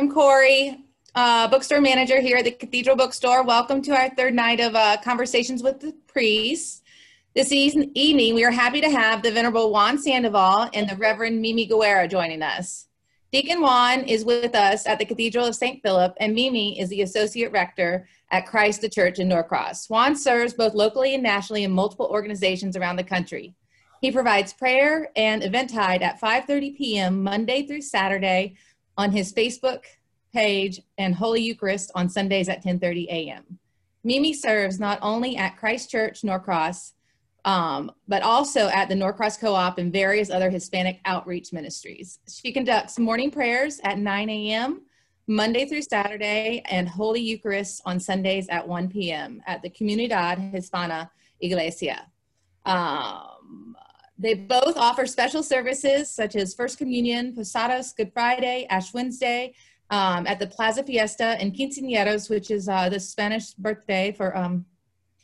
I'm Corey, uh, bookstore manager here at the Cathedral Bookstore. Welcome to our third night of uh, Conversations with the Priests. This evening, we are happy to have the Venerable Juan Sandoval and the Reverend Mimi Guerra joining us. Deacon Juan is with us at the Cathedral of St. Philip, and Mimi is the Associate Rector at Christ the Church in Norcross. Juan serves both locally and nationally in multiple organizations around the country. He provides prayer and eventide at 5.30 p.m. Monday through Saturday on his Facebook page and Holy Eucharist on Sundays at 10.30 a.m. Mimi serves not only at Christ Church Norcross, um, but also at the Norcross Co-op and various other Hispanic outreach ministries. She conducts morning prayers at 9 a.m. Monday through Saturday and Holy Eucharist on Sundays at 1 p.m. at the Comunidad Hispana Iglesia. Um, they both offer special services such as First Communion, Posadas, Good Friday, Ash Wednesday, um, at the Plaza Fiesta and Quinceañeras, which is uh, the Spanish birthday for um,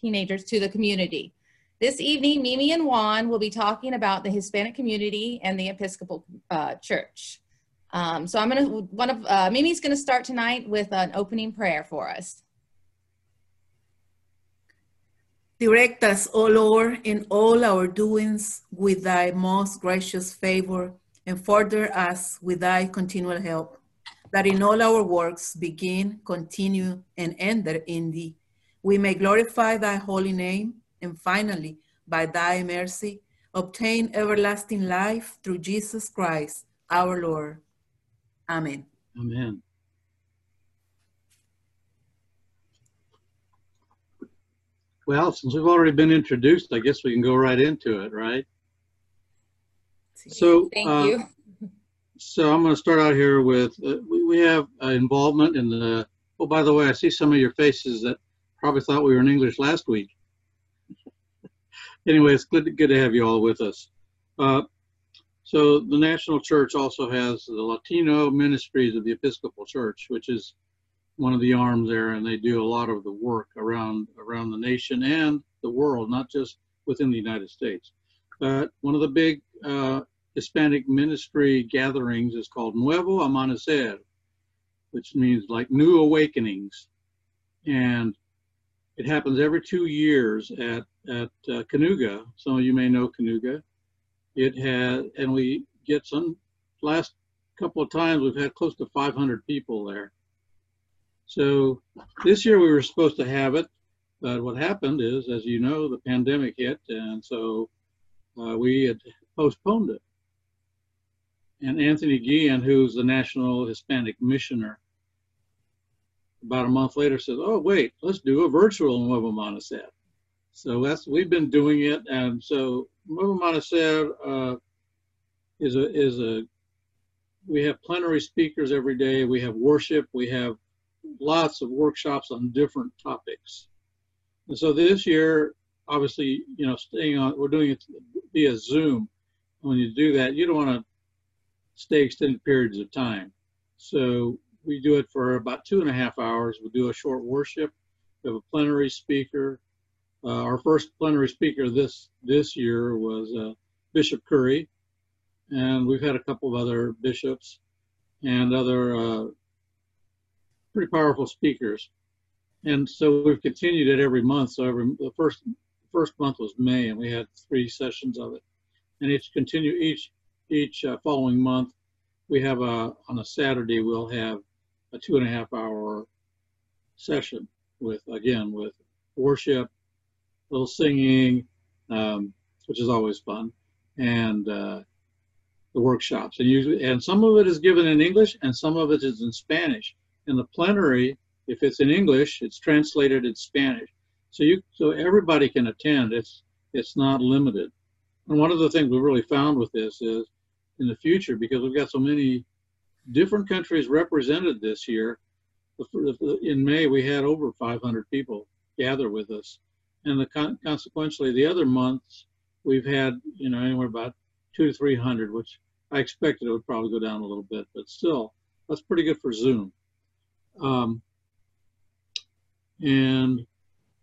teenagers to the community. This evening, Mimi and Juan will be talking about the Hispanic community and the Episcopal uh, Church. Um, so I'm gonna, one of, uh, Mimi's gonna start tonight with an opening prayer for us. Direct us, O Lord, in all our doings with thy most gracious favor, and further us with thy continual help, that in all our works begin, continue, and end in thee, we may glorify thy holy name and finally, by thy mercy, obtain everlasting life through Jesus Christ, our Lord. Amen. Amen. Well, since we've already been introduced, I guess we can go right into it, right? So, Thank uh, you. so I'm going to start out here with uh, we, we have uh, involvement in the. Oh, by the way, I see some of your faces that probably thought we were in English last week anyway, it's good, good to have you all with us. Uh, so the National Church also has the Latino Ministries of the Episcopal Church, which is one of the arms there, and they do a lot of the work around around the nation and the world, not just within the United States. But one of the big uh, Hispanic ministry gatherings is called Nuevo Amanecer, which means like new awakenings, and it happens every two years at at uh, Kanuga. Some of you may know Kanuga. It has, and we get some last couple of times we've had close to 500 people there. So this year we were supposed to have it, but what happened is, as you know, the pandemic hit, and so uh, we had postponed it. And Anthony Guillen, who's the National Hispanic Missioner, about a month later says, "Oh wait, let's do a virtual Nuevo Amanecer." So that's we've been doing it, and so Nuevo uh, is a is a we have plenary speakers every day. We have worship. We have lots of workshops on different topics. And so this year, obviously, you know, staying on, we're doing it via Zoom. When you do that, you don't want to stay extended periods of time. So we do it for about two and a half hours. We do a short worship. We have a plenary speaker. Uh, our first plenary speaker this this year was uh, Bishop Curry, and we've had a couple of other bishops and other uh, pretty powerful speakers. And so we've continued it every month. So every the first first month was May, and we had three sessions of it. And each continue each each uh, following month, we have a on a Saturday we'll have a two and a half hour session with again with worship, little singing, um, which is always fun, and uh, the workshops. And usually, and some of it is given in English, and some of it is in Spanish. In the plenary, if it's in English, it's translated in Spanish. So you, so everybody can attend. It's it's not limited. And one of the things we really found with this is, in the future, because we've got so many different countries represented this year. In May, we had over 500 people gather with us, and the con- the other months we've had you know anywhere about two to 300, which I expected it would probably go down a little bit, but still, that's pretty good for Zoom. Um, and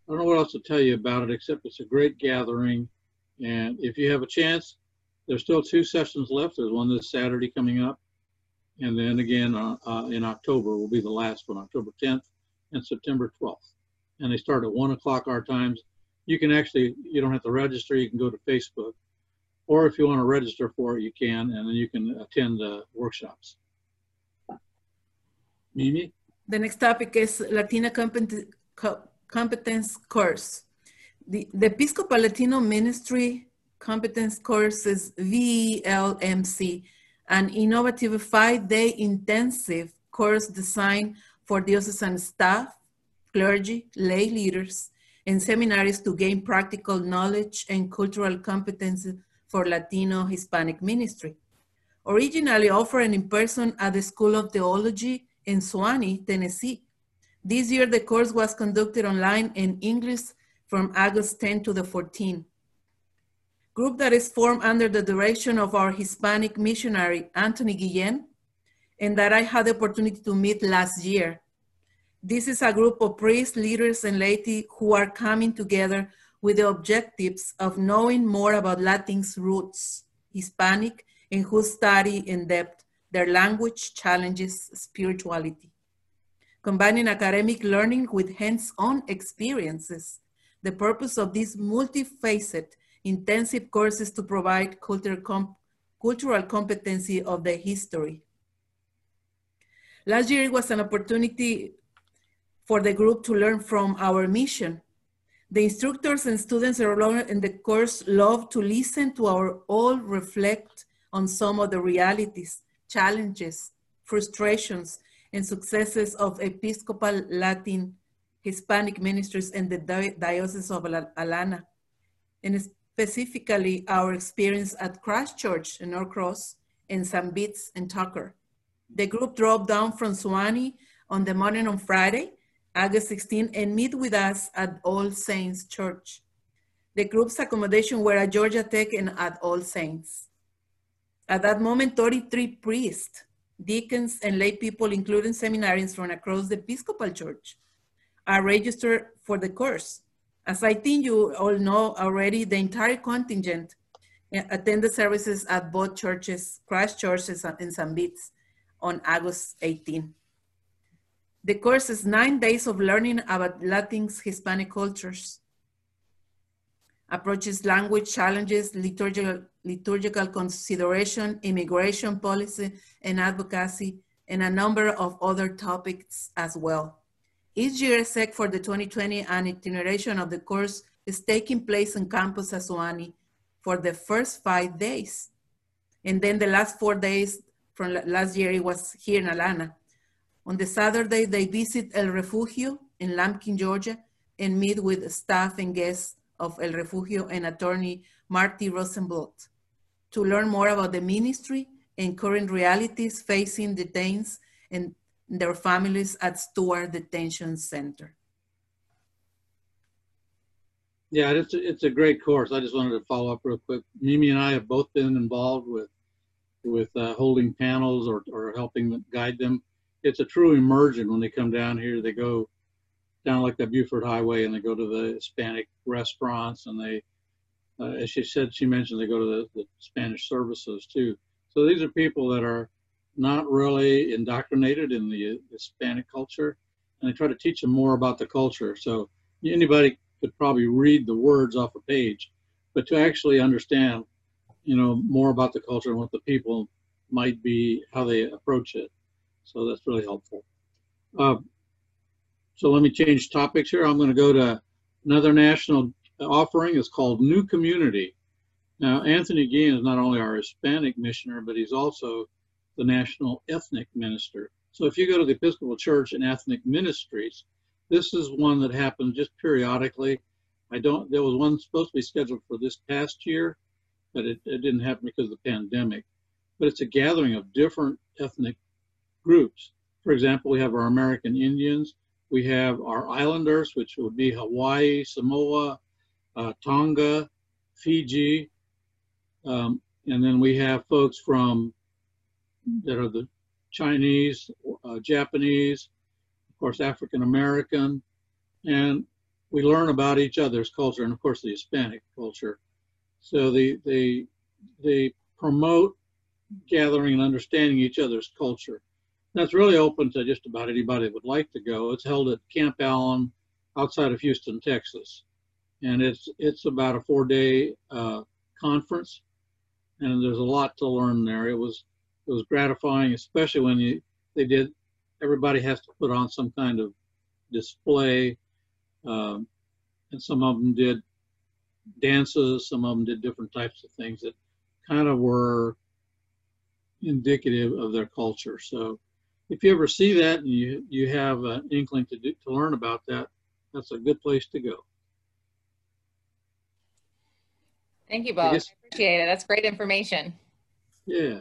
I don't know what else to tell you about it, except it's a great gathering. And if you have a chance, there's still two sessions left. There's one this Saturday coming up, And then again uh, uh, in October will be the last one, October 10th and September 12th. And they start at 1 o'clock our times. You can actually, you don't have to register, you can go to Facebook. Or if you want to register for it, you can, and then you can attend the workshops. Mimi? The next topic is Latina compet- co- competence course. The, the Episcopal Latino Ministry competence course is VLMC, an innovative five-day intensive course designed for diocesan staff, clergy, lay leaders, and seminaries to gain practical knowledge and cultural competence for Latino Hispanic ministry. Originally offered in person at the School of Theology in Sewanee, Tennessee. This year, the course was conducted online in English from August 10 to the 14th. Group that is formed under the direction of our Hispanic missionary, Anthony Guillen, and that I had the opportunity to meet last year. This is a group of priests, leaders, and laity who are coming together with the objectives of knowing more about Latin's roots, Hispanic, and who study in depth their language challenges spirituality. Combining academic learning with hands-on experiences, the purpose of this multifaceted intensive courses to provide cultural, comp cultural competency of the history. Last year it was an opportunity for the group to learn from our mission. The instructors and students in the course love to listen to our all reflect on some of the realities, challenges, frustrations, and successes of Episcopal Latin Hispanic ministries in the Diocese of Atlanta, and specifically our experience at Christchurch in Norcross and St. And Tucker. The group drove down from Sewanee on the morning on Friday, August 16, and meet with us at All Saints Church. The group's accommodation were at Georgia Tech and at All Saints. At that moment, 33 priests, deacons, and lay people, including seminarians from across the Episcopal Church, are registered for the course. As I think you all know already, the entire contingent eh, attended services at both churches, Christ Churches and St. Bede's on August 18. The course is nine days of learning about Latin's Hispanic cultures, approaches language challenges, liturgical, liturgical consideration, immigration policy and advocacy, and a number of other topics as well. Each year SEC for the 2020 and itineration of the course is taking place on campus Asuani for the first five days. And then the last four days from last year, it was here in Atlanta. On the Saturday, they visit El Refugio in Lumpkin, Georgia, and meet with staff and guests of El Refugio and attorney Marty Rosenbluth to learn more about the ministry and current realities facing detainees and their families at Stewart Detention Center. Yeah, it's a, it's a great course. I just wanted to follow up real quick. Mimi and I have both been involved with with uh, holding panels or, or helping guide them. It's a true immersion when they come down here. They go down like the Buford Highway and they go to the Hispanic restaurants and they, uh, as she said, she mentioned they go to the, the Spanish services too. So these are people that are not really indoctrinated in the Hispanic culture and they try to teach them more about the culture. So anybody could probably read the words off a page, but to actually understand, you know, more about the culture and what the people might be, how they approach it. So that's really helpful. Uh, so let me change topics here. I'm going to go to another national offering. is called New Community. Now, Anthony Guillen is not only our Hispanic missioner, but he's also the national ethnic minister. So if you go to the Episcopal Church and ethnic ministries, this is one that happens just periodically. I don't, there was one supposed to be scheduled for this past year, but it, it didn't happen because of the pandemic. But it's a gathering of different ethnic groups. For example, we have our American Indians, we have our islanders, which would be Hawaii, Samoa, Tonga, Fiji, um, and then we have folks from that are the Chinese, uh, Japanese, of course, African American, and we learn about each other's culture and of course the Hispanic culture. So they they they promote gathering and understanding each other's culture. That's really open to just about anybody that would like to go. It's held at Camp Allen outside of Houston, Texas. And it's, it's about a four day uh, conference and there's a lot to learn there. It was, it was gratifying, especially when you, they did, everybody has to put on some kind of display. Um, and some of them did dances, some of them did different types of things that kind of were indicative of their culture. So if you ever see that and you, you have an inkling to, do, to learn about that, that's a good place to go. Thank you, Bo. I, I appreciate it. That's great information. Yeah.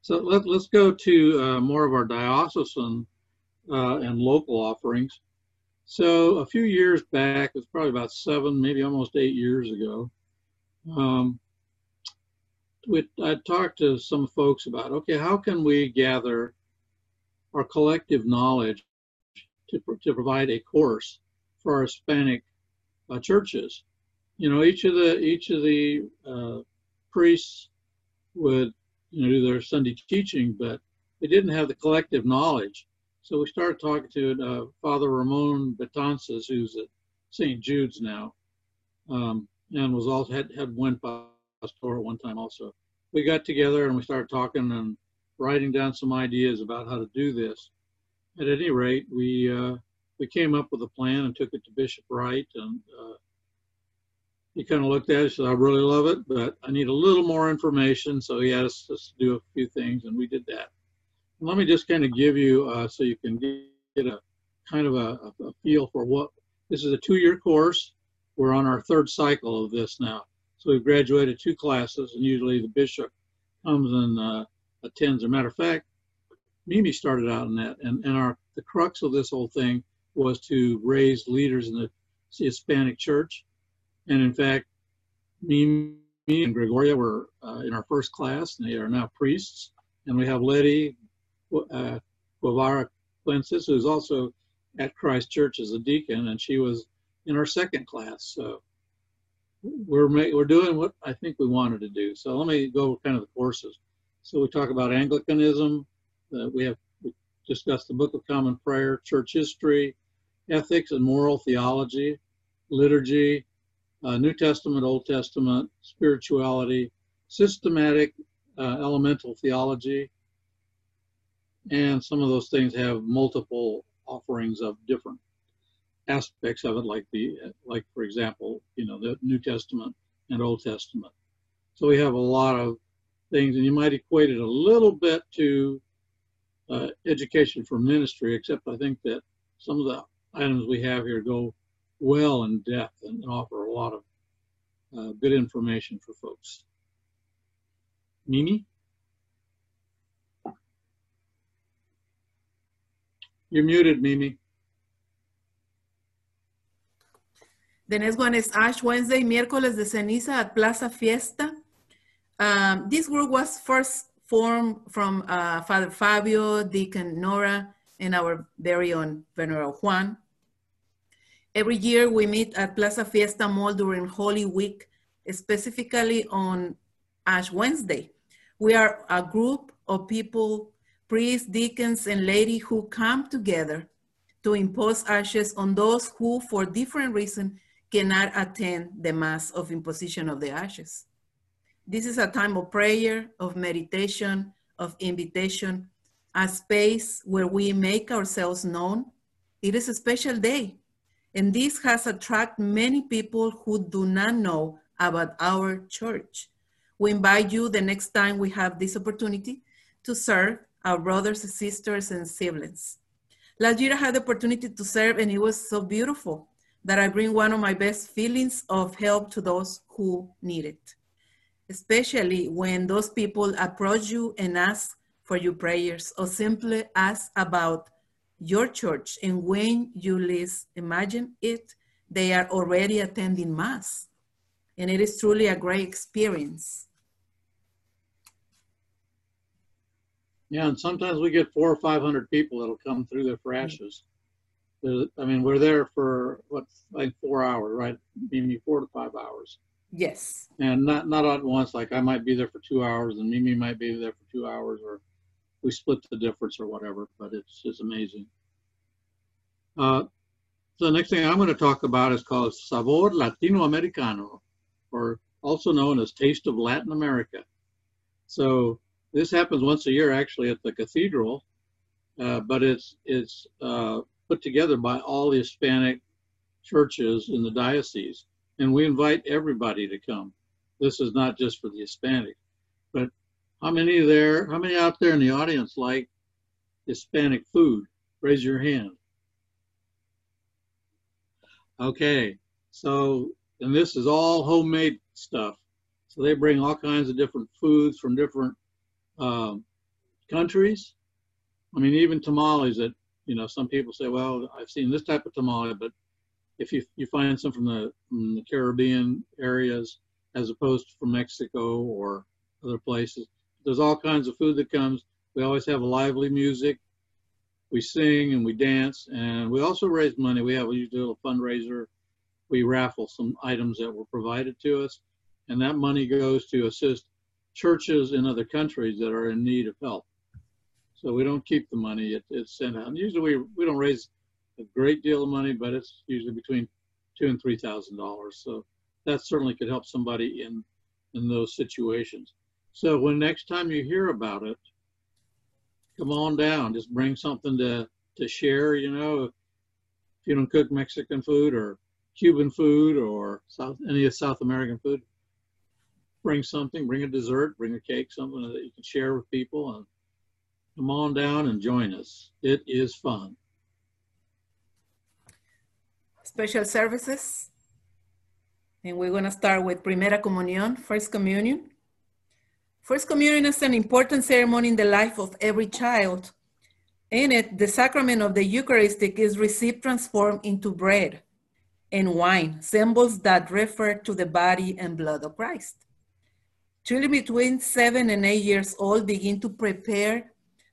So let, let's go to uh, more of our diocesan uh, and local offerings. So a few years back, it was probably about seven, maybe almost eight years ago, um, we, I talked to some folks about, okay, how can we gather our collective knowledge to, to provide a course for our Hispanic uh, churches? You know, each of the each of the uh, priests would you know do their Sunday teaching, but they didn't have the collective knowledge. So we started talking to uh, Father Ramon Betances, who's at St. Jude's now, um, and was also had had went pastor one time also. We got together and we started talking and writing down some ideas about how to do this. At any rate, we uh, we came up with a plan and took it to Bishop Wright, and uh, he kind of looked at it. Said, "I really love it, but I need a little more information." So he asked us to do a few things, and we did that. And let me just kind of give you uh, so you can get a kind of a, a feel for what this is a two-year course. We're on our third cycle of this now. So we've graduated two classes, and usually the bishop comes and uh, attends. As a matter of fact, Mimi started out in that, and, and our the crux of this whole thing was to raise leaders in the Hispanic church. And in fact, me, me and Gregoria were uh, in our first class, and they are now priests. And we have Letty uh, Guevara Quinces, who's also at Christ Church as a deacon, and she was in our second class. So we're we're doing what I think we wanted to do. So let me go kind of the courses. So we talk about Anglicanism. Uh, we have we discussed the Book of Common Prayer, church history, ethics and moral theology, liturgy, uh, New Testament, Old Testament, spirituality, systematic uh, elemental theology, and some of those things have multiple offerings of different aspects of it, like the like for example, you know, the New Testament and Old Testament. So we have a lot of things, and you might equate it a little bit to uh, education for ministry, except I think that some of the items we have here go well in depth and offer lot of uh, good information for folks. Mimi? You're muted, Mimi. The next one is Ash Wednesday, miércoles de ceniza at Plaza Fiesta. Um, this group was first formed from uh, Father Fabio, Deacon Nora, and our very own Venerable Juan. Every year we meet at Plaza Fiesta Mall during Holy Week, specifically on Ash Wednesday. We are a group of people, priests, deacons, and ladies who come together to impose ashes on those who, for different reasons, cannot attend the Mass of Imposition of the Ashes. This is a time of prayer, of meditation, of invitation, a space where we make ourselves known. It is a special day, and this has attracted many people who do not know about our church. We invite you the next time we have this opportunity to serve our brothers sisters and siblings. Last year I had the opportunity to serve and it was so beautiful that I bring one of my best feelings of help to those who need it, especially when those people approach you and ask for your prayers or simply ask about your church. And when you least imagine it, they are already attending Mass. And it is truly a great experience. Yeah, and sometimes we get four or 500 people that'll come through there for ashes. I mean, we're there for what, like four hours, right? Maybe four to five hours. Yes. and not not at once. Like I might be there for two hours, and Mimi might be there for two hours, or we split the difference or whatever. But it's just amazing. Uh, so the next thing I'm going to talk about is called Sabor Latinoamericano, or also known as Taste of Latin America. So this happens once a year, actually, at the cathedral, uh, but it's it's uh, put together by all the Hispanic churches in the diocese, and we invite everybody to come. This is not just for the Hispanic, but how many there? How many out there in the audience like Hispanic food? Raise your hand. Okay, so and this is all homemade stuff. So they bring all kinds of different foods from different um, countries. I mean, even tamales that you know some people say, well, I've seen this type of tamale, but if you you find some from the, from the Caribbean areas as opposed to from Mexico or other places, there's all kinds of food that comes. We always have lively music. We sing and we dance, and we also raise money. We have usually a little fundraiser. We raffle some items that were provided to us, and that money goes to assist churches in other countries that are in need of help. So we don't keep the money; it, it's sent out. And usually, we we don't raise a great deal of money, but it's usually between two and three thousand dollars. So that certainly could help somebody in in those situations. So when next time you hear about it, come on down. Just bring something to to share. You know, if you don't cook Mexican food or Cuban food or South any of South American food, bring something. Bring a dessert. Bring a cake. Something that you can share with people and come on down and join us. It is fun. Special services. And we're going to start with Primera Comunión, First Communion. First Communion is an important ceremony in the life of every child. In it, the sacrament of the Eucharistic is received transformed into bread and wine, symbols that refer to the body and blood of Christ. Children between seven and eight years old begin to prepare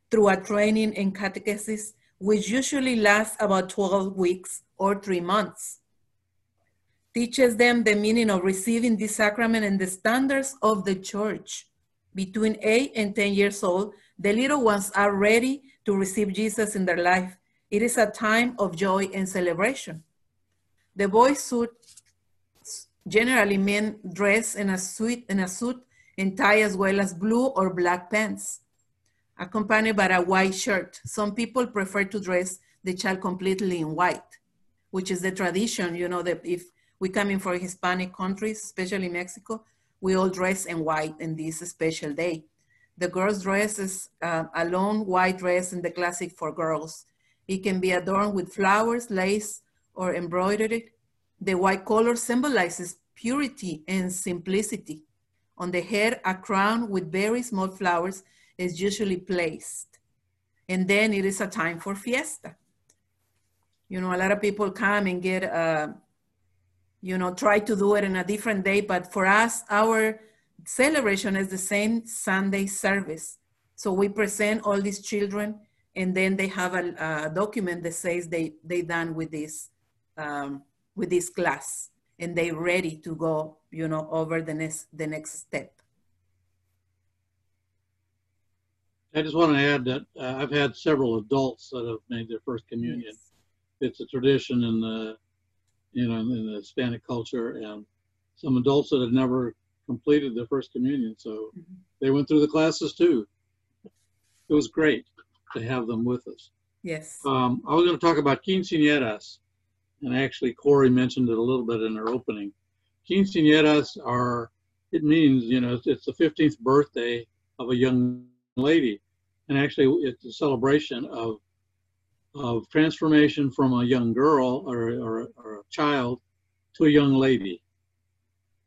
through a training in catechesis, which usually lasts about 12 weeks or three months. Teaches them the meaning of receiving this sacrament and the standards of the church. Between eight and 10 years old, the little ones are ready to receive Jesus in their life. It is a time of joy and celebration. The boys suit, generally men dress in a suit, in a suit and tie as well as blue or black pants, accompanied by a white shirt. Some people prefer to dress the child completely in white, which is the tradition, you know, that if we come in from Hispanic countries, especially Mexico, we all dress in white in this special day. The girl's dress is uh, a long white dress in the classic for girls. It can be adorned with flowers, lace, or embroidered. The white color symbolizes purity and simplicity. On the head, a crown with very small flowers is usually placed. And then it is a time for fiesta. You know, a lot of people come and get uh, you know, try to do it in a different day. But for us, our celebration is the same Sunday service. So we present all these children and then they have a, a document that says they, they done with this, um, with this class and they ready to go, you know, over the next, the next step. I just want to add that uh, I've had several adults that have made their first communion. Yes. It's a tradition in the you know, in the Hispanic culture, and some adults that had never completed their first communion. So Mhm. they went through the classes too. It was great to have them with us. Yes. Um, I was going to talk about quinceañeras, and actually Corey mentioned it a little bit in her opening. Quinceañeras are, it means, you know, it's, it's the 15th birthday of a young lady, and actually it's a celebration of of transformation from a young girl or, or, or a child to a young lady.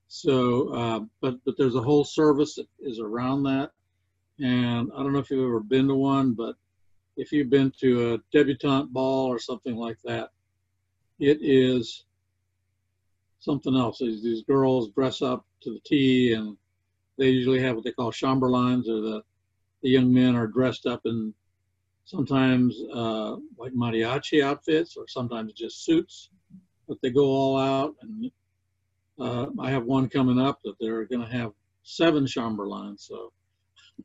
So, uh, but but there's a whole service that is around that, and I don't know if you've ever been to one, but if you've been to a debutante ball or something like that, it is something else. These, these girls dress up to the T, and they usually have what they call chamberlains, or the the young men are dressed up in sometimes uh, like mariachi outfits or sometimes just suits, but they go all out and uh, I have one coming up that they're going to have seven Chamberlains. So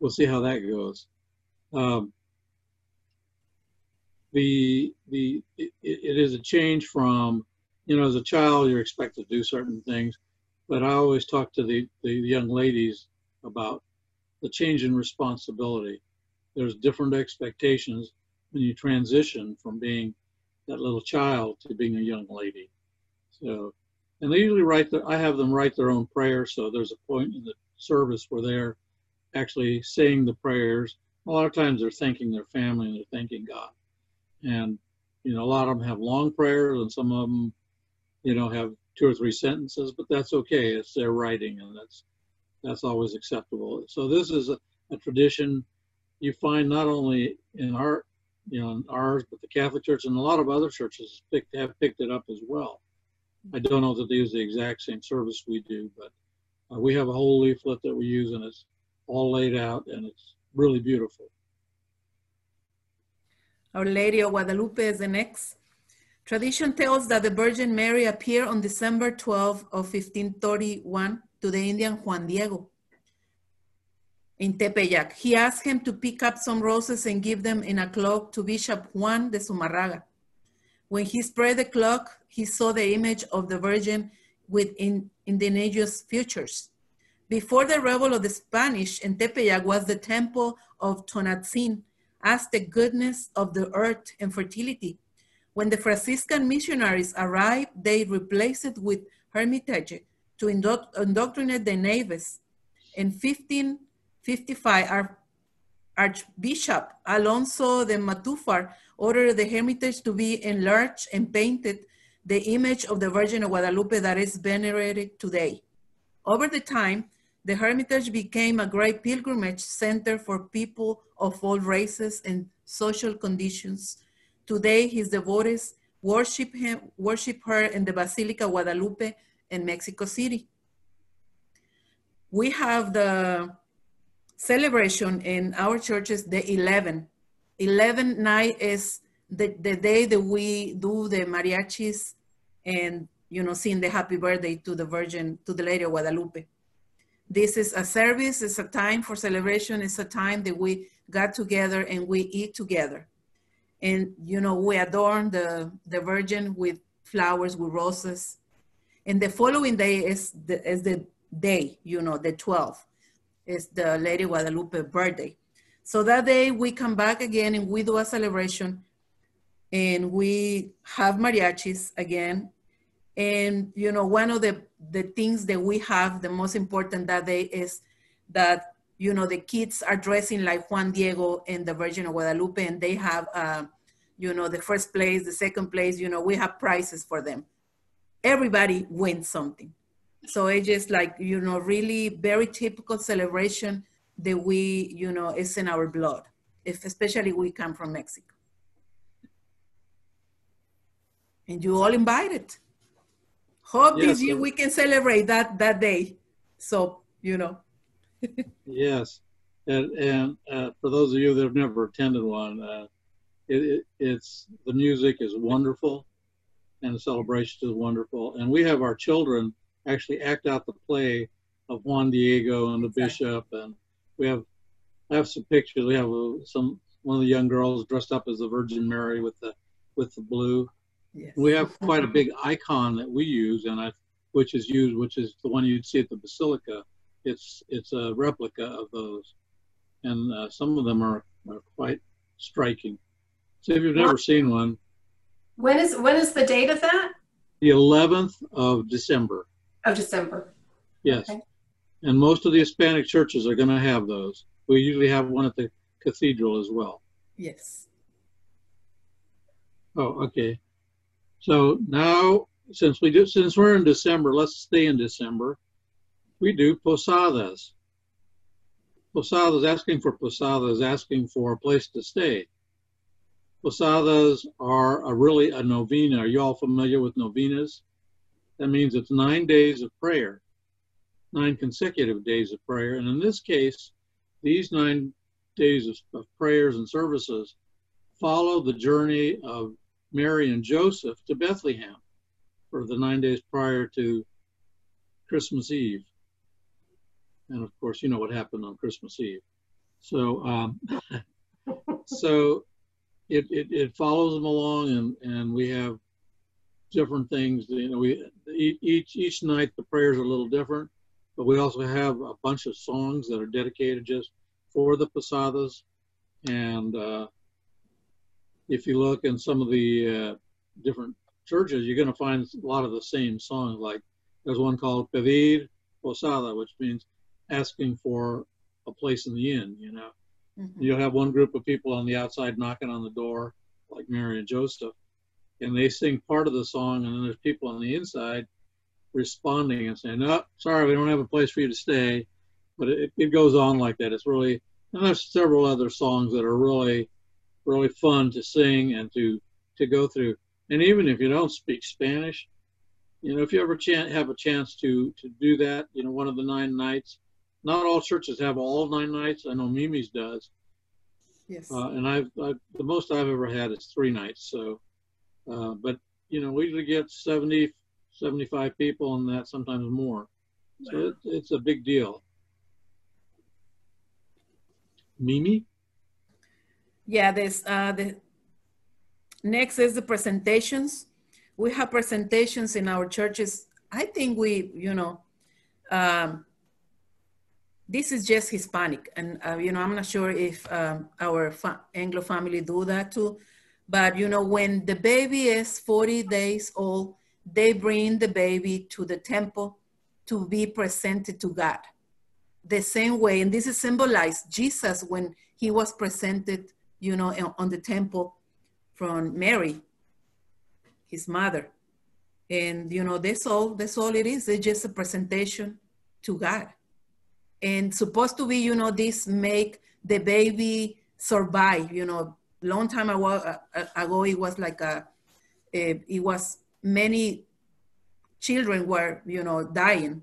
we'll see how that goes. Um, the the it, it is a change from you know as a child you're expected to do certain things, but I always talk to the the young ladies about the change in responsibility. There's different expectations when you transition from being that little child to being a young lady. So, and they usually write the, I have them write their own prayer. So there's a point in the service where they're actually saying the prayers. A lot of times they're thanking their family and they're thanking God. And, you know, a lot of them have long prayers and some of them, you know, have two or three sentences, but that's okay. It's their writing and that's, that's always acceptable. So this is a, a tradition you find not only in our you know, ours, but the Catholic Church and a lot of other churches picked, have picked it up as well. I don't know that they use the exact same service we do, but uh, we have a whole leaflet that we use and it's all laid out and it's really beautiful. Our Lady of Guadalupe is the next. Tradition tells that the Virgin Mary appeared on December 12 of 1531 to the Indian Juan Diego in Tepeyac. He asked him to pick up some roses and give them in a cloak to Bishop Juan de Zumarraga. When he spread the cloak, he saw the image of the Virgin with in, indigenous features. Before the revolt of the Spanish, in Tepeyac was the temple of Tonantzin, as the goodness of the earth and fertility. When the Franciscan missionaries arrived, they replaced it with hermitage to indoctrinate the natives. In 15 55, our Archbishop Alonso de Montúfar ordered the hermitage to be enlarged and painted the image of the Virgin of Guadalupe that is venerated today. Over the time, the hermitage became a great pilgrimage center for people of all races and social conditions. Today, his devotees worship him, worship her in the Basilica Guadalupe in Mexico City. We have the celebration in our churches the 11. 11 night is the, the day that we do the mariachis and, you know, sing the happy birthday to the Virgin, to the Lady of Guadalupe. This is a service, it's a time for celebration, it's a time that we got together and we eat together. And, you know, we adorn the, the Virgin with flowers, with roses. And the following day is the, is the day, you know, the 12th is the Lady Guadalupe birthday. So that day we come back again and we do a celebration and we have mariachis again. And you know, one of the, the things that we have, the most important that day is that, you know, the kids are dressing like Juan Diego and the Virgin of Guadalupe and they have, uh, you know, the first place, the second place, you know, we have prizes for them. Everybody wins something. So it's just like, you know, really very typical celebration that we, you know, is in our blood, if especially we come from Mexico. And you all invited. Hope yes, this year we can celebrate that that day. So, you know. yes. And, and uh, for those of you that have never attended one, uh, it, it, it's the music is wonderful and the celebration is wonderful. And we have our children actually act out the play of Juan Diego and the bishop. And we have, I have some pictures. We have a, some, one of the young girls dressed up as the Virgin Mary with the, with the blue. Yes. We have quite a big icon that we use and I, which is used, which is the one you'd see at the Basilica. It's, it's a replica of those. And uh, some of them are, are quite striking. So if you've never seen one. When is, when is the date of that? The 11th of December of December. Yes. Okay. And most of the Hispanic churches are going to have those. We usually have one at the cathedral as well. Yes. Oh, okay. So now, since we do, since we're in December, let's stay in December. We do posadas. Posadas, asking for posadas, asking for a place to stay. Posadas are a really a novena. Are you all familiar with novenas? That means it's nine days of prayer, nine consecutive days of prayer. And in this case, these nine days of, of prayers and services follow the journey of Mary and Joseph to Bethlehem for the nine days prior to Christmas Eve. And of course, you know what happened on Christmas Eve. So, um, so it, it, it follows them along and, and we have different things, you know, we, each, each night the prayers are a little different, but we also have a bunch of songs that are dedicated just for the posadas. And, uh, if you look in some of the, uh, different churches, you're going to find a lot of the same songs. Like there's one called Pedir Posada, which means asking for a place in the inn. You know, Mhm. you'll have one group of people on the outside knocking on the door, like Mary and Joseph, and they sing part of the song, and then there's people on the inside responding and saying, "No, sorry, we don't have a place for you to stay." But it, it goes on like that. It's really, and there's several other songs that are really, really fun to sing and to to go through. And even if you don't speak Spanish, you know, if you ever chan have a chance to to do that, you know, one of the nine nights. Not all churches have all nine nights. I know Mimi's does, Yes. uh, and I've, I've the most I've ever had is three nights. So, uh, but you know, we usually get 70, 75 people, and that sometimes more. So it, it's a big deal. Mimi, Yeah, there's uh, the next is the presentations. We have presentations in our churches. I think we, you know, um, this is just Hispanic, and uh, you know, I'm not sure if um, our fa- Anglo family do that too. But you know, when the baby is 40 days old, they bring the baby to the temple to be presented to God. The same way, and this is symbolized Jesus when he was presented you know, on the temple from Mary, his mother. And, you know, that's all, that's all it is. It's just a presentation to God. And supposed to be, you know, this make the baby survive, you know, long time ago, uh, uh, ago it was like a, eh, it was many children were, you know, dying.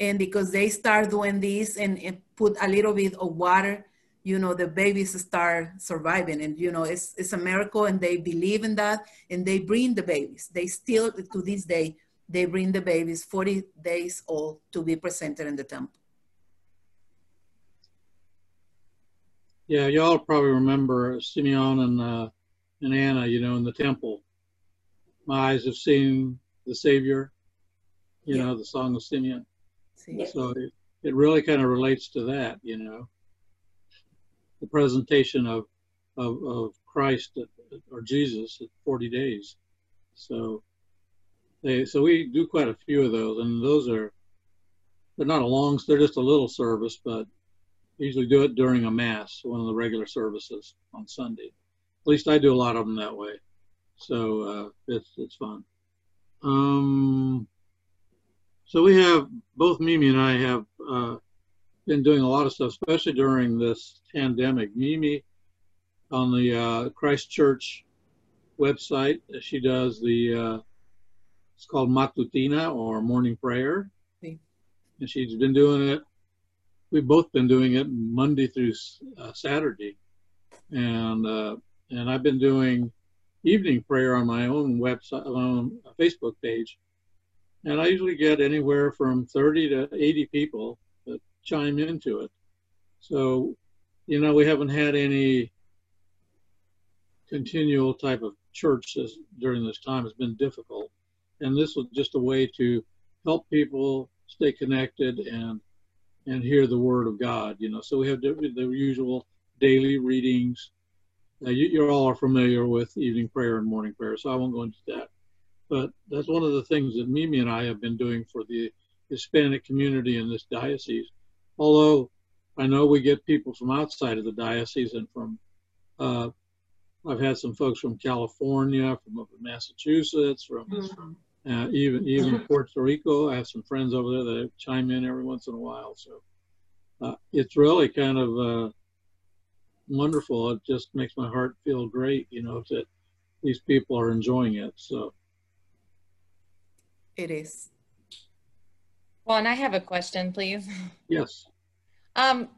And because they start doing this and, and put a little bit of water you know the babies start surviving. And you know it's, it's a miracle and they believe in that and they bring the babies. They still to this day they bring the babies 40 days old to be presented in the temple yeah, y'all probably remember Simeon and uh, and Anna, you know, in the temple. My eyes have seen the Savior, you Yeah. know, the song of Simeon. See? So it, it really kind of relates to that, you know, the presentation of of, of Christ at- or Jesus at 40 days. So they so we do quite a few of those, and those are they're not a long, they're just a little service, but usually do it during a mass, one of the regular services on Sunday. At least I do a lot of them that way. So uh, it's it's fun. Um, so we have both Mimi and I have uh, been doing a lot of stuff, especially during this pandemic. Mimi on the uh, Christ Church website, she does the uh, it's called Matutina or morning prayer, and she's been doing it. We've both been doing it Monday through uh, Saturday, and uh, and I've been doing evening prayer on my own website, my own Facebook page, and I usually get anywhere from 30 to 80 people that chime into it. So, you know, we haven't had any continual type of church this, during this time. It's been difficult, and this was just a way to help people stay connected and and hear the word of God. You know, so we have the, the usual daily readings. Uh, you, you all are familiar with evening prayer and morning prayer, so I won't go into that. But that's one of the things that Mimi and I have been doing for the Hispanic community in this diocese. Although I know we get people from outside of the diocese and from, uh, I've had some folks from California, from up in Massachusetts, from Mhm. Uh, even even Puerto Rico. I have some friends over there that chime in every once in a while. So uh, it's really kind of uh, wonderful. It just makes my heart feel great, you know, that these people are enjoying it. So it is Well, and I have a question, please. yes, Um,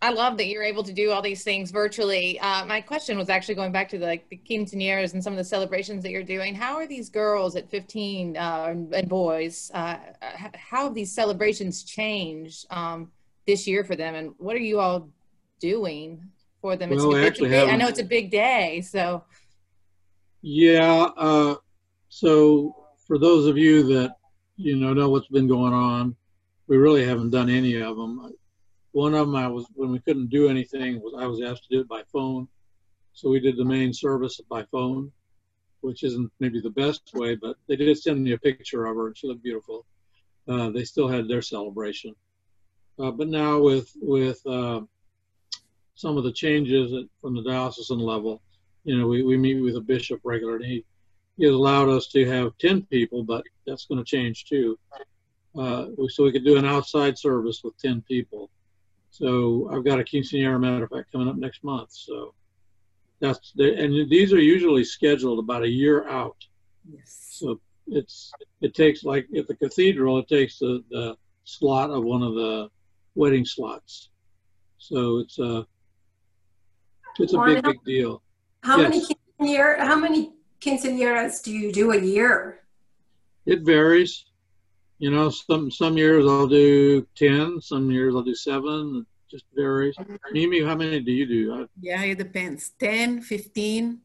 I love that you're able to do all these things virtually. Uh, my question was actually going back to the, like the quinceañeras and some of the celebrations that you're doing. How are these girls at 15 uh, and, boys? Uh, how have these celebrations changed um, this year for them, and what are you all doing for them? Well, we it's, actually big, I know it's a big day, so Yeah, uh, so for those of you that, you know, know what's been going on, we really haven't done any of them. One of them I was, when we couldn't do anything, was I was asked to do it by phone. So we did the main service by phone, which isn't maybe the best way, but they did send me a picture of her and she looked beautiful. Uh, they still had their celebration. Uh, but now with, with, uh, some of the changes from the diocesan level, you know, we, we meet with a bishop regularly. He, he has allowed us to have 10 people, but that's going to change too. Uh, so we could do an outside service with 10 people. So I've got a quinceañera, matter of fact, coming up next month. So that's, the, and these are usually scheduled about a year out. Yes. So it's, it takes like at the cathedral, it takes the, the slot of one of the wedding slots. So it's a, it's a big, big deal. How many Yes. quinceañera, how many quinceañeras do you do a year? It varies. You know, some some years I'll do ten, some years I'll do seven. It just varies. Mimi, how many do you do? I, Yeah, it depends. 10, 15.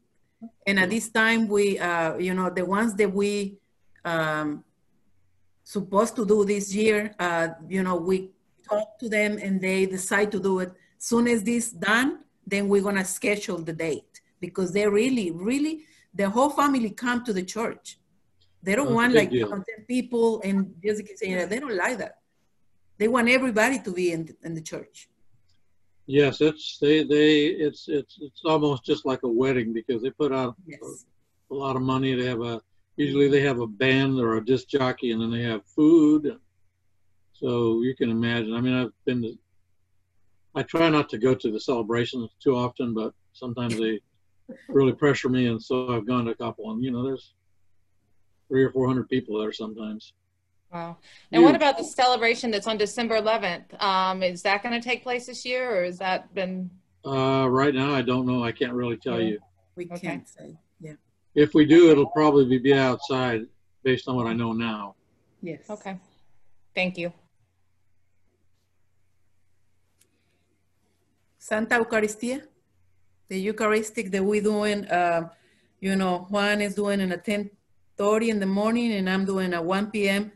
And at this time, we, uh, you know, the ones that we um, supposed to do this year, uh, you know, we talk to them and they decide to do it. Soon as this done, then we're gonna schedule the date because they really, really, the whole family come to the church. They don't That's want like deal. 10 people and just say they don't like that. They want everybody to be in, in the church. yes, it's they they it's it's it's almost just like a wedding because they put out Yes. a lot of money. They have a usually they have a band or a disc jockey, and then they have food. So you can imagine. I mean, I've been to. I try not to go to the celebrations too often, but sometimes they really pressure me, and so I've gone to a couple. And you know, there's three or four hundred people there sometimes. wow. And what about the celebration that's on December 11th? Um, is that going to take place this year, or has that been? Uh, right now, I don't know. I can't really tell Yeah. you. We Okay. can't say. Yeah. If we do, it'll probably be outside, based on what I know now. Yes. Okay, thank you. Santa Eucharistia, the Eucharistic that we're doing, uh, you know, Juan is doing it at 10:30 in the morning and I'm doing a 1 p.m.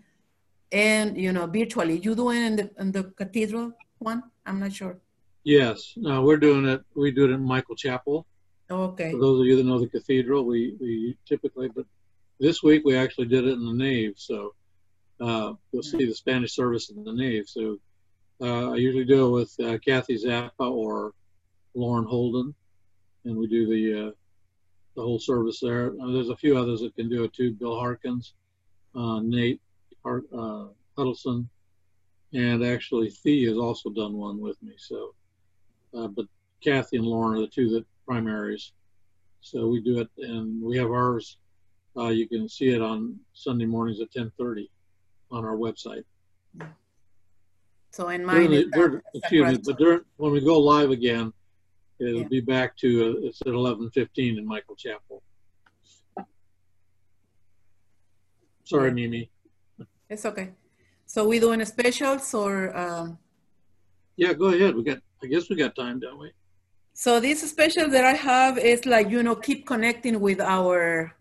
And, you know, virtually. You doing in the, in the cathedral, Juan? I'm not sure. Yes, no, we're doing it. We do it in Mikell Chapel. Okay. For those of you that know the cathedral, we, we typically, but this week we actually did it in the nave. So uh, you'll see the Spanish service in the nave. So uh, I usually do it with uh, Kathy Zappa or Lauren Holden, and we do the uh, the whole service there. Uh, there's a few others that can do it too. Bill Harkins, uh, Nate Har- uh, Huddleston, and actually Thea has also done one with me. So, uh, but Kathy and Lauren are the two that primaries. So we do it, and we have ours. Uh, you can see it on Sunday mornings at 10:30 on our website. So in During mine, the- during- excuse me, but during, when we go live again, it'll Yeah. be back to uh, it's at 11:15 in Mikell Chapel. Sorry. Mimi. it's okay. So we doing specials or, um, Yeah, go ahead. We got. I guess we got time, don't we? So this special that I have is like, you know, keep connecting with our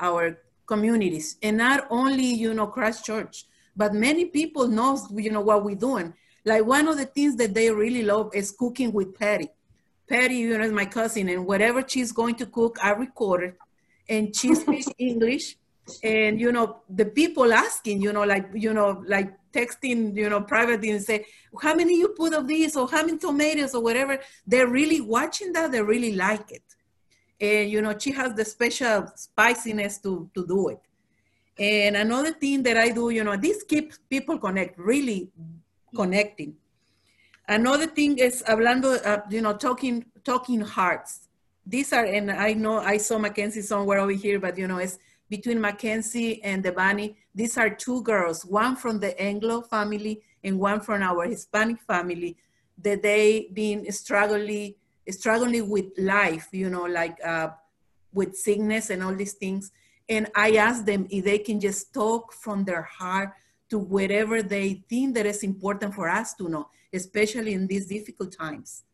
our communities and not only, you know, Christ Church, but many people knows, you know, what we're doing. Like one of the things that they really love is cooking with Patty. Patty, you know, is my cousin and whatever she's going to cook, I record it. And she speaks English. And, you know, the people asking, you know, like, you know, like texting, you know, privately and say, how many you put of this or how many tomatoes or whatever? They're really watching that. They really like it. And you know she has the special spiciness to to do it. And another thing that i do you know this keeps people connect really connecting another thing is hablando uh, you know talking talking hearts these are and i know i saw mackenzie somewhere over here but you know it's between mackenzie and devani these are two girls one from the anglo family and one from our Hispanic family that they been struggling struggling with life, you know, like uh, with sickness and all these things. And I asked them if they can just talk from their heart to whatever they think that is important for us to know, especially in these difficult times.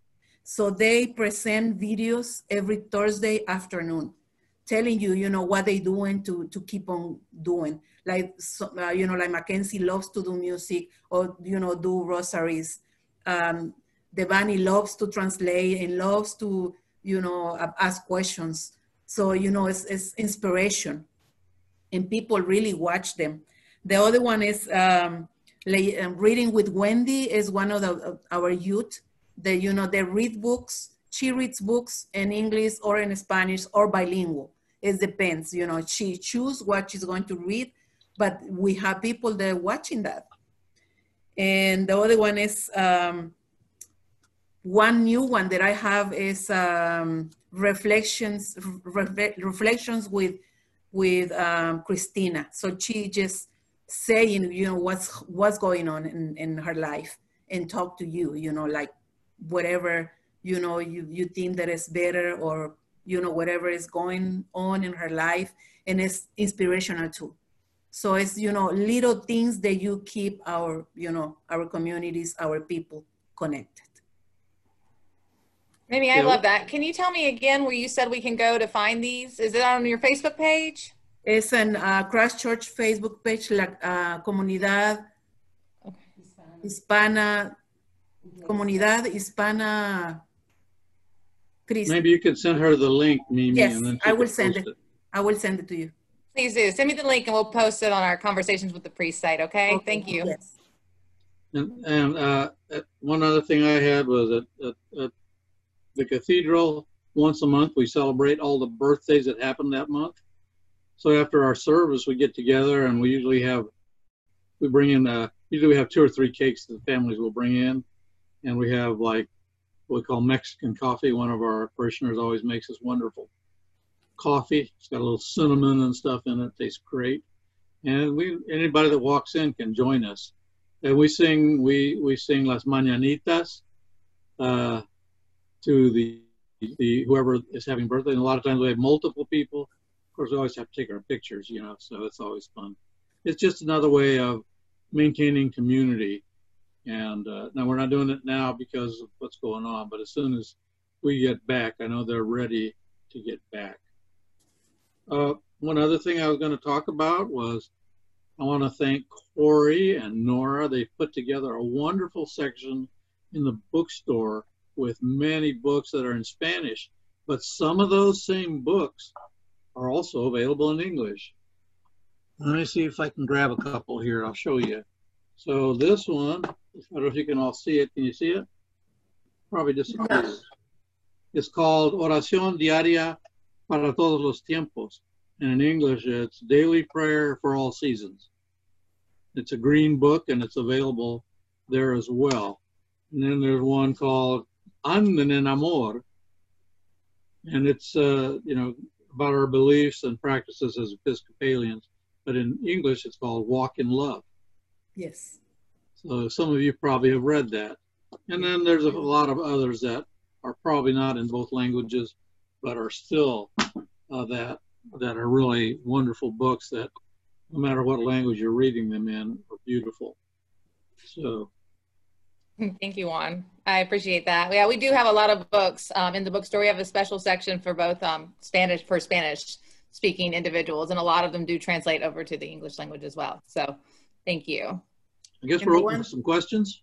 So they present videos every Thursday afternoon, telling you, you know, what they're doing to, to keep on doing. Like, so, uh, you know, like Mackenzie loves to do music or, you know, do rosaries. Um, Devani loves to translate and loves to, you know, ask questions. So, you know, it's, it's inspiration and people really watch them. The other one is um, um reading with Wendy is one of the, our youth. They, you know, they read books. She reads books in English or in Spanish or bilingual. It depends, you know, she choose what she's going to read, but we have people that are watching that. And the other one is um, one new one that I have is um, reflections re reflections with with um, Christina. So she just saying, you know, what's what's going on in, in her life and talk to you, you know, like whatever, you know, you, you think that is better or, you know, whatever is going on in her life and it's inspirational too. So it's, you know, little things that you keep our, you know, our communities, our people connected. Maybe I love that. Can you tell me again where you said we can go to find these? Is it on your Facebook page? Es en uh, Christ Church Facebook page, la uh, comunidad hispana, comunidad hispana. Christ. Maybe you could send her the link, Mimi. Yes, and then I will send it. it. I will send it to you. Please do. Send me the link and we'll post it on our Conversations with the Priest site, okay? okay. Thank you. Yes. And, and uh, one other thing I had was at, at, at the cathedral, once a month, we celebrate all the birthdays that happened that month. So after our service, we get together and we usually have, we bring in, uh, usually we have two or three cakes that the families will bring in. And we have like what we call Mexican coffee. One of our parishioners always makes this wonderful coffee. It's got a little cinnamon and stuff in it. Tastes great. And we, anybody that walks in can join us. And we sing, we, we sing Las Mañanitas. Uh, to the, the whoever is having birthday. And a lot of times we have multiple people. Course, we always have to take our pictures, you know, so it's always fun. It's just another way of maintaining community. And uh, now we're not doing it now because of what's going on, but as soon as we get back, I know they're ready to get back. Uh, one other thing I was going to talk about was I want to thank Corey and Nora. They've put together a wonderful section in the bookstore with many books that are in Spanish, but some of those same books are also available in English. Let me see if I can grab a couple here. I'll show you. So this one, I don't know if you can all see it. Can you see it? Probably just a case. It's called Oración Diaria para todos los tiempos. And in English, it's Daily Prayer for All Seasons. It's a green book and it's available there as well. And then there's one called anden en amor. And it's, uh, you know, about our beliefs and practices as Episcopalians. But in English, it's called Walk in Love. Yes. So some of you probably have read that. And then there's a lot of others that are probably not in both languages, but are still uh, that that are really wonderful books that no matter what language you're reading them in are beautiful. So Thank you, Juan. I appreciate that. Yeah, we do have a lot of books um, in the bookstore. We have a special section for both um, Spanish for Spanish speaking individuals, and a lot of them do translate over to the English language as well. So, thank you. I guess we're open for some questions.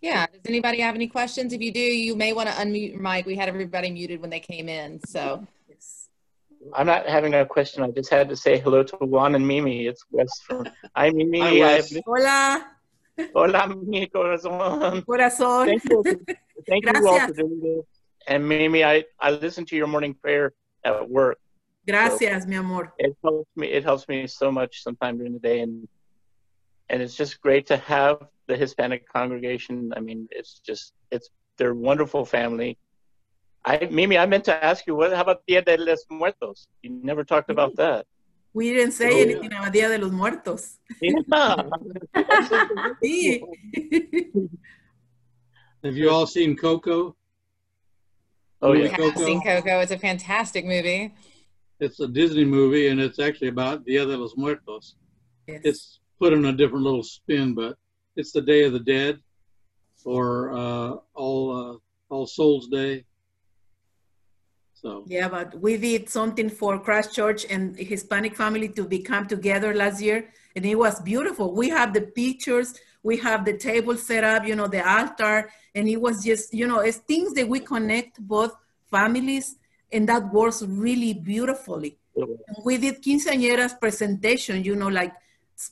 Yeah. Does anybody have any questions? If you do, you may want to unmute your mic. We had everybody muted when they came in. So. I'm not having a question. I just had to say hello to Juan and Mimi. It's Wes from. Hi, Mimi. Hi, Wes. Hola. Hola, mi corazón. Corazón. Thank you, thank you all for doing this. And Mimi, I, I listen to your morning prayer at work. Gracias, so mi amor. It helps me. It helps me so much sometime during the day, and and it's just great to have the Hispanic congregation. I mean, it's just it's they're wonderful family. I Mimi, I meant to ask you, what? How about Dia de los Muertos? You never talked about that. We didn't say oh. anything about Dia de los Muertos. Yeah. sí. Have you all seen Coco? Oh We We yeah. have seen Coco. It's a fantastic movie. It's a Disney movie, and it's actually about Dia de los Muertos. Yes. It's put in a different little spin, but it's the Day of the Dead, or uh, All uh, All Souls Day. So Yeah, but we did something for Christ Church and Hispanic family to become together last year, and it was beautiful. We have the pictures, we have the table set up, you know, the altar, and it was just, you know, it's things that we connect both families, and that works really beautifully. We did quinceañeras presentation, you know, like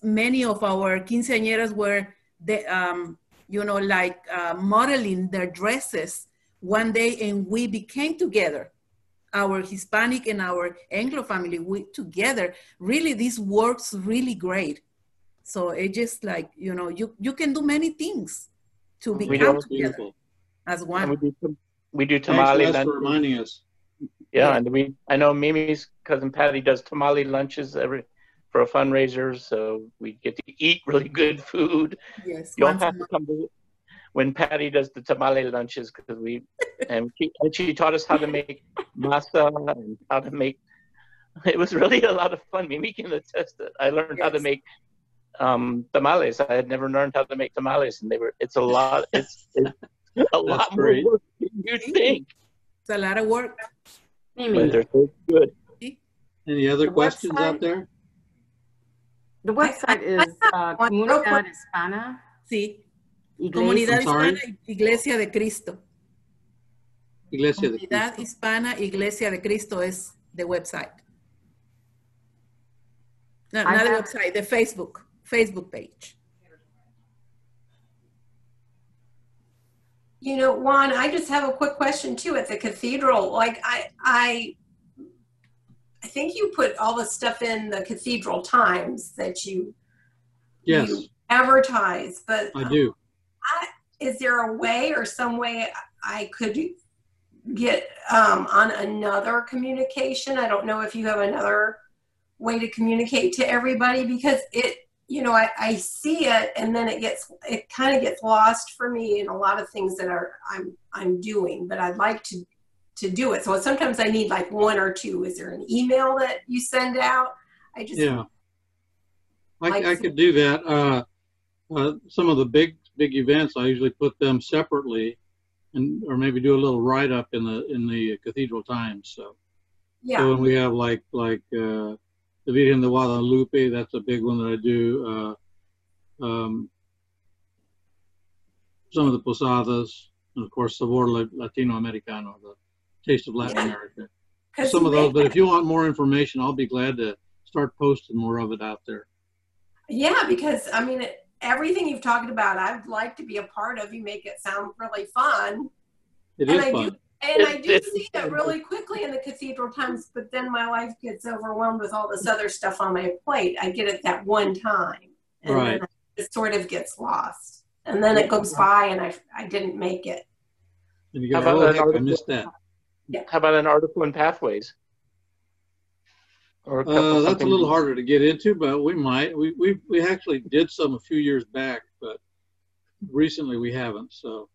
many of our quinceañeras were, the, um, you know, like uh, modeling their dresses one day, and we became together our Hispanic and our Anglo family we together. Really, this works really great. So it just like you know, you you can do many things to We become together beautiful. as And we one. do, we do Thanks, tamale for lunches. reminding us. Yeah, and we I know Mimi's cousin Patty does tamale lunches every for a fundraiser, so we get to eat really good food. Yes, You'll once a have to come to when Patty does the tamale lunches because we and she, and she taught us how to make masa and how to make. It was really a lot of fun. Mimi can attest that I learned how to make um, tamales. I had never learned how to make tamales, and they were. It's a lot. It's, it's a lot more work than you think, It's a lot of work. but Mimi, they're so good. Any other The questions out there? the website is uh, Comunidad quick- Hispana Sí, Iglesia. Comunidad Hispana, Iglesia de Cristo. Iglesia de Comunidad Cristo. Hispana, Iglesia de Cristo is the website. No, I not the website, the Facebook, Facebook page. You know, Juan, I just have a quick question too. At the cathedral, like I, I, I think you put all the stuff in the Cathedral Times that you Yes, you advertise, but I do. Is there a way or some way I could get um, on another communication? I don't know if you have another way to communicate to everybody because it, you know, I, I see it and then it gets, it kind of gets lost for me in a lot of things that are I'm I'm doing, but I'd like to to do it. So sometimes I need like one or two. Is there an email that you send out? I just Yeah. I, Like- I could do that. Uh, uh, some of the big, big events, I usually put them separately and, or maybe do a little write-up in the, in the Cathedral Times. So, yeah. so when we have like, like, uh, the Virgen de Guadalupe, that's a big one that I do. Uh, um, some of the Posadas, and of course, Sabor La- Latinoamericano, the Taste of Latin Yeah. America. Some of those, but if you want more information, I'll be glad to start posting more of it out there. Yeah, because I mean, it, everything you've talked about, I'd like to be a part of. You make it sound really fun, It and is I fun. do, and I do it- see it really quickly in the Cathedral Times. But then my life gets overwhelmed with all this other stuff on my plate. I get it that one time, and Right. it sort of gets lost, and then it goes by, and I I didn't make it. And you go, How about oh, an heck, I missed that. Yeah. How about an article in Pathways? Or a couple, Uh, that's a something- little harder to get into, but we might. We, we, we actually did some a few years back, but recently we haven't. So,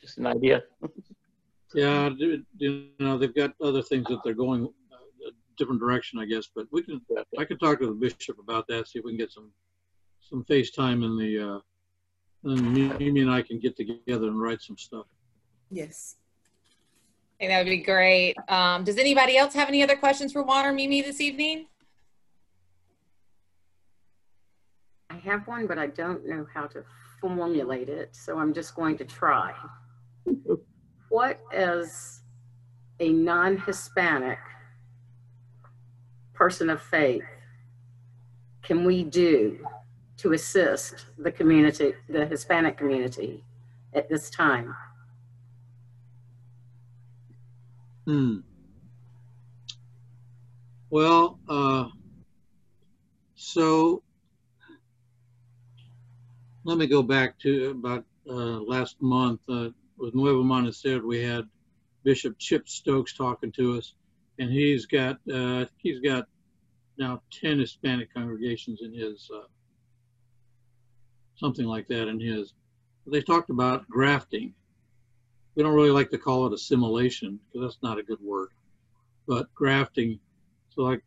Just an idea. yeah, you know, they've got other things that they're going uh, a different direction, I guess, but we can, I could talk to the bishop about that, see if we can get some, some FaceTime in the, uh, and Mimi and I can get together and write some stuff. Yes. That would be great. Um, does anybody else have any other questions for Juan or Mimi this evening? I have one, but I don't know how to formulate it, so I'm just going to try. What as a non-Hispanic person of faith can we do to assist the community, the Hispanic community at this time? Hmm. Well, uh, so let me go back to about uh, last month uh, with Nuevo Monasterio. We had Bishop Chip Stokes talking to us, and he's got uh, he's got now ten Hispanic congregations in his uh, something like that in his, they talked about grafting. We don't really like to call it assimilation because that's not a good word, but grafting. So like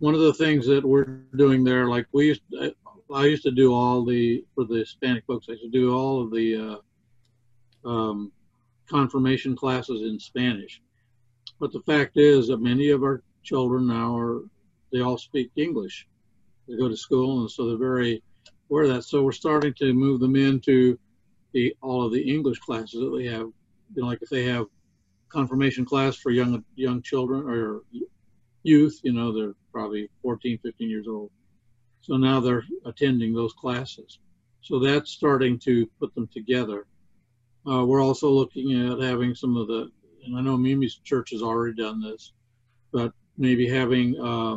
one of the things that we're doing there, like we used, I, I used to do all the for the Hispanic folks. I used to do all of the uh, um, confirmation classes in Spanish. But the fact is that many of our children now are they all speak English. They go to school, and so they're very aware of that. So we're starting to move them into the all of the English classes that they have. You know, like if they have confirmation class for young young children or youth, you know, they're probably 14, 15 years old. So now they're attending those classes. So that's starting to put them together. Uh, we're also looking at having some of the, and I know Mimi's church has already done this, but maybe having uh,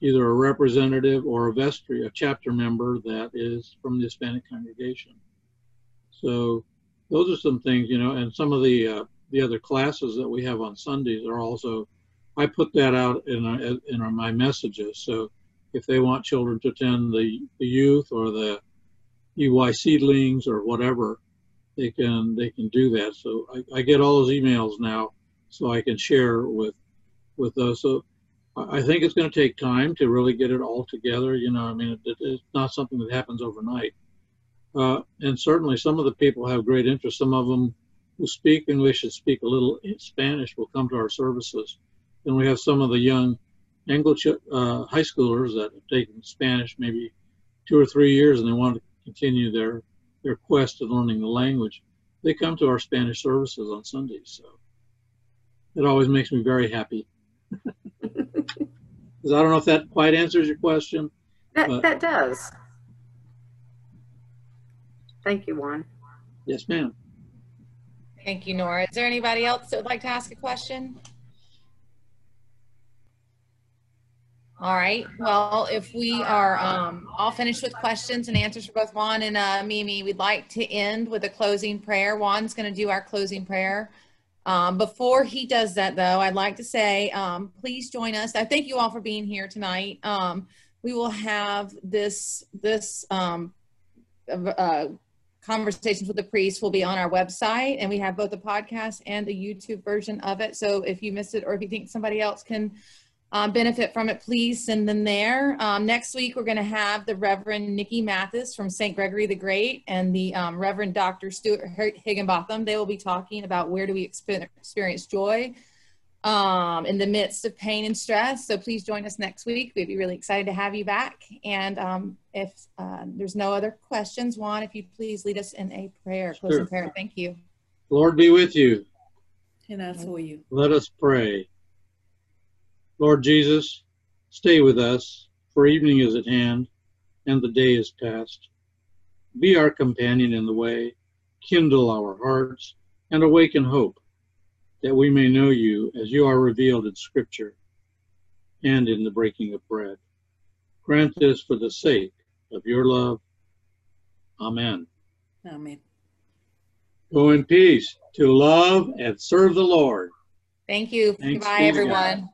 either a representative or a vestry, a chapter member that is from the Hispanic congregation. So those are some things, you know, and some of the uh, the other classes that we have on Sundays are also. I put that out in a, in our, my messages. So if they want children to attend the, the youth or the EY seedlings or whatever, they can they can do that. So I, I get all those emails now, so I can share with with those. So I think it's going to take time to really get it all together. You know, I mean, it, it's not something that happens overnight. Uh, and certainly, some of the people have great interest. Some of them who speak English and speak a little Spanish will come to our services. And we have some of the young English uh, high schoolers that have taken Spanish maybe two or three years, and they want to continue their their quest of learning the language. They come to our Spanish services on Sundays. So it always makes me very happy. Because I don't know if that quite answers your question. That, that does. Thank you, Juan. Yes, ma'am. Thank you, Nora. Is there anybody else that would like to ask a question? All right, well, if we are um, all finished with questions and answers for both Juan and uh, Mimi, we'd like to end with a closing prayer. Juan's going to do our closing prayer. Um, Before he does that, though, I'd like to say, um, please join us. I thank you all for being here tonight. Um, We will have this, this um, uh, conversations with the priest will be on our website and we have both the podcast and the youtube version of it. So if you miss it or if you think somebody else can um, benefit from it please send them there. Um, next week we're going to have the reverend nikki mathis from st gregory the great and the um, reverend dr stuart higginbotham. They will be talking about where do we experience joy um, in the midst of pain and stress. So please join us next week. We'd be really excited to have you back. And um, if uh, there's no other questions, Juan, if you'd please lead us in a prayer, closing Sure. prayer. Thank you. Lord be with you. And as for you. Let us pray. Lord Jesus, stay with us, for evening is at hand and the day is past. Be our companion in the way, kindle our hearts, and awaken hope, that we may know you as you are revealed in Scripture and in the breaking of bread. Grant this for the sake of your love. Amen. Amen. Go in peace to love and serve the Lord. Thank you. Thanks Goodbye, be to everyone.